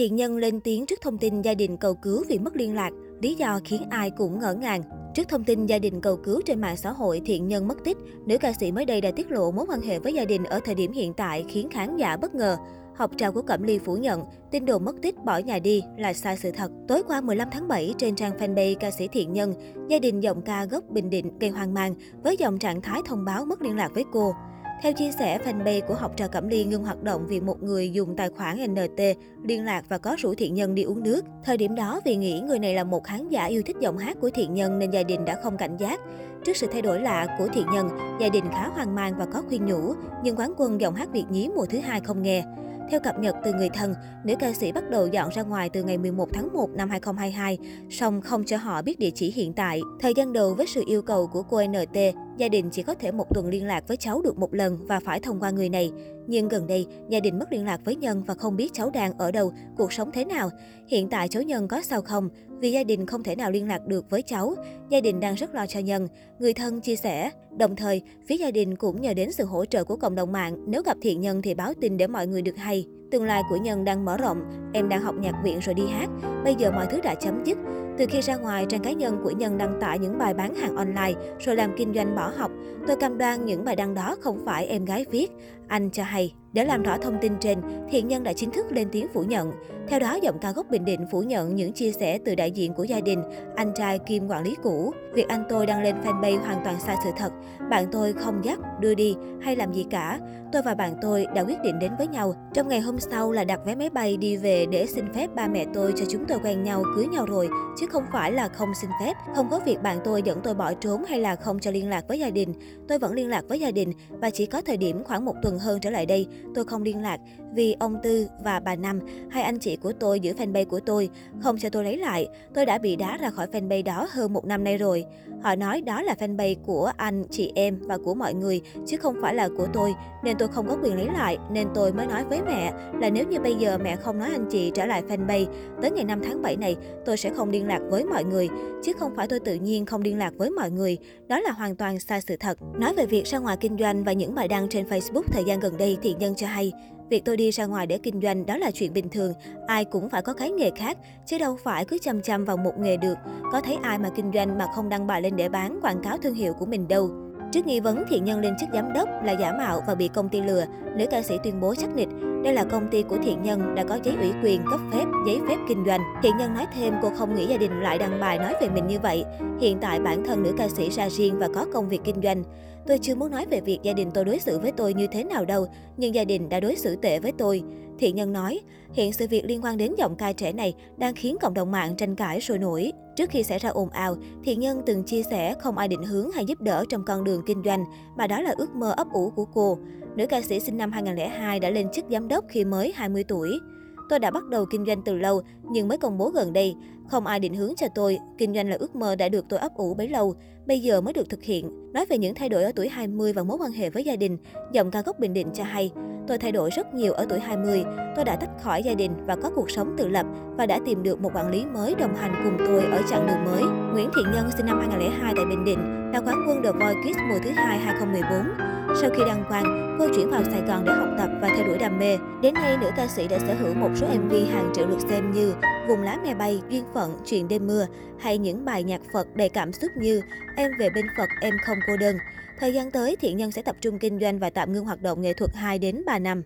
Thiện nhân lên tiếng trước thông tin gia đình cầu cứu vì mất liên lạc, lý do khiến ai cũng ngỡ ngàng. Trước thông tin gia đình cầu cứu trên mạng xã hội thiện nhân mất tích, nữ ca sĩ mới đây đã tiết lộ mối quan hệ với gia đình ở thời điểm hiện tại khiến khán giả bất ngờ. Học trò của Cẩm Ly phủ nhận, tin đồn mất tích bỏ nhà đi là sai sự thật. Tối qua 15 tháng 7, trên trang fanpage ca sĩ Thiện Nhân, gia đình giọng ca gốc Bình Định gây hoang mang với dòng trạng thái thông báo mất liên lạc với cô. Theo chia sẻ, fanpage của học trò Cẩm Ly ngưng hoạt động vì một người dùng tài khoản NT liên lạc và có rủ Thiện Nhân đi uống nước. Thời điểm đó, vì nghĩ người này là một khán giả yêu thích giọng hát của Thiện Nhân nên gia đình đã không cảnh giác. Trước sự thay đổi lạ của Thiện Nhân, gia đình khá hoang mang và có khuyên nhủ, nhưng quán quân giọng hát Việt nhí mùa thứ hai không nghe. Theo cập nhật từ người thân, nữ ca sĩ bắt đầu dọn ra ngoài từ ngày 11 tháng 1 năm 2022, song không cho họ biết địa chỉ hiện tại. Thời gian đầu với sự yêu cầu của cô NT, gia đình chỉ có thể một tuần liên lạc với cháu được một lần và phải thông qua người này. Nhưng gần đây, gia đình mất liên lạc với Nhân và không biết cháu đang ở đâu, cuộc sống thế nào. Hiện tại cháu Nhân có sao không? Vì gia đình không thể nào liên lạc được với cháu, gia đình đang rất lo cho Nhân. Người thân chia sẻ, đồng thời, phía gia đình cũng nhờ đến sự hỗ trợ của cộng đồng mạng. Nếu gặp thiện nhân thì báo tin để mọi người được hay. Tương lai của Nhân đang mở rộng, em đang học nhạc viện rồi đi hát. Bây giờ mọi thứ đã chấm dứt. Từ khi ra ngoài, trang cá nhân của Nhân đăng tải những bài bán hàng online rồi làm kinh doanh bỏ học. Tôi cam đoan những bài đăng đó không phải em gái viết. Anh cho hay. Để làm rõ thông tin trên, Thiện Nhân đã chính thức lên tiếng phủ nhận. Theo đó, giọng ca gốc Bình Định phủ nhận những chia sẻ từ đại diện của gia đình, anh trai Kim quản lý cũ. Việc anh tôi đăng lên fanpage hoàn toàn sai sự thật. Bạn tôi không dắt, đưa đi hay làm gì cả. Tôi và bạn tôi đã quyết định đến với nhau. Trong ngày hôm sau là đặt vé máy bay đi về để xin phép ba mẹ tôi cho chúng tôi quen nhau, cưới nhau rồi. Chứ không phải là không xin phép. Không có việc bạn tôi dẫn tôi bỏ trốn hay là không cho liên lạc với gia đình. Tôi vẫn liên lạc với gia đình và chỉ có thời điểm khoảng một tuần hơn trở lại đây, tôi không liên lạc vì ông Tư và bà Năm, hai anh chị của tôi giữ fanpage của tôi, không cho tôi lấy lại. Tôi đã bị đá ra khỏi fanpage đó hơn một năm nay rồi. Họ nói đó là fanpage của anh, chị em và của mọi người, chứ không phải là của tôi, nên tôi không có quyền lấy lại. Nên tôi mới nói với mẹ là nếu như bây giờ mẹ không nói anh chị trở lại fanpage, tới ngày 5 tháng 7 này, tôi sẽ không liên lạc với mọi người, chứ không phải tôi tự nhiên không liên lạc với mọi người. Đó là hoàn toàn sai sự thật. Nói về việc ra ngoài kinh doanh và những bài đăng trên Facebook thời gian gần đây, thiện Nhân cho hay, Việc tôi đi ra ngoài để kinh doanh đó là chuyện bình thường, ai cũng phải có cái nghề khác, chứ đâu phải cứ chăm chăm vào một nghề được. Có thấy ai mà kinh doanh mà không đăng bài lên để bán quảng cáo thương hiệu của mình đâu. Trước nghi vấn thiện nhân lên chức giám đốc là giả mạo và bị công ty lừa, nữ ca sĩ tuyên bố chắc nịch đây là công ty của thiện nhân đã có giấy ủy quyền cấp phép, giấy phép kinh doanh. Thiện nhân nói thêm cô không nghĩ gia đình lại đăng bài nói về mình như vậy. Hiện tại bản thân nữ ca sĩ ra riêng và có công việc kinh doanh. Tôi chưa muốn nói về việc gia đình tôi đối xử với tôi như thế nào đâu, nhưng gia đình đã đối xử tệ với tôi. Thiện nhân nói, hiện sự việc liên quan đến giọng ca trẻ này đang khiến cộng đồng mạng tranh cãi sôi nổi. Trước khi xảy ra ồn ào, Thiện Nhân từng chia sẻ không ai định hướng hay giúp đỡ trong con đường kinh doanh, mà đó là ước mơ ấp ủ của cô. Nữ ca sĩ sinh năm 2002 đã lên chức giám đốc khi mới 20 tuổi. Tôi đã bắt đầu kinh doanh từ lâu, nhưng mới công bố gần đây. Không ai định hướng cho tôi, kinh doanh là ước mơ đã được tôi ấp ủ bấy lâu, bây giờ mới được thực hiện. Nói về những thay đổi ở tuổi 20 và mối quan hệ với gia đình, giọng ca gốc Bình Định cho hay, tôi thay đổi rất nhiều ở tuổi 20. Tôi đã tách khỏi gia đình và có cuộc sống tự lập và đã tìm được một quản lý mới đồng hành cùng tôi ở chặng đường mới. Nguyễn Thiện Nhân sinh năm 2002 tại Bình Định là quán quân The Voice Kids mùa thứ hai 2014. Sau khi đăng quang, cô chuyển vào Sài Gòn để học tập và theo đuổi đam mê. Đến nay, nữ ca sĩ đã sở hữu một số MV hàng triệu lượt xem như Vùng lá me bay, Duyên phận, Chuyện đêm mưa hay những bài nhạc Phật đầy cảm xúc như Em về bên Phật, em không cô đơn. Thời gian tới, Thiện Nhân sẽ tập trung kinh doanh và tạm ngưng hoạt động nghệ thuật 2 đến 3 năm.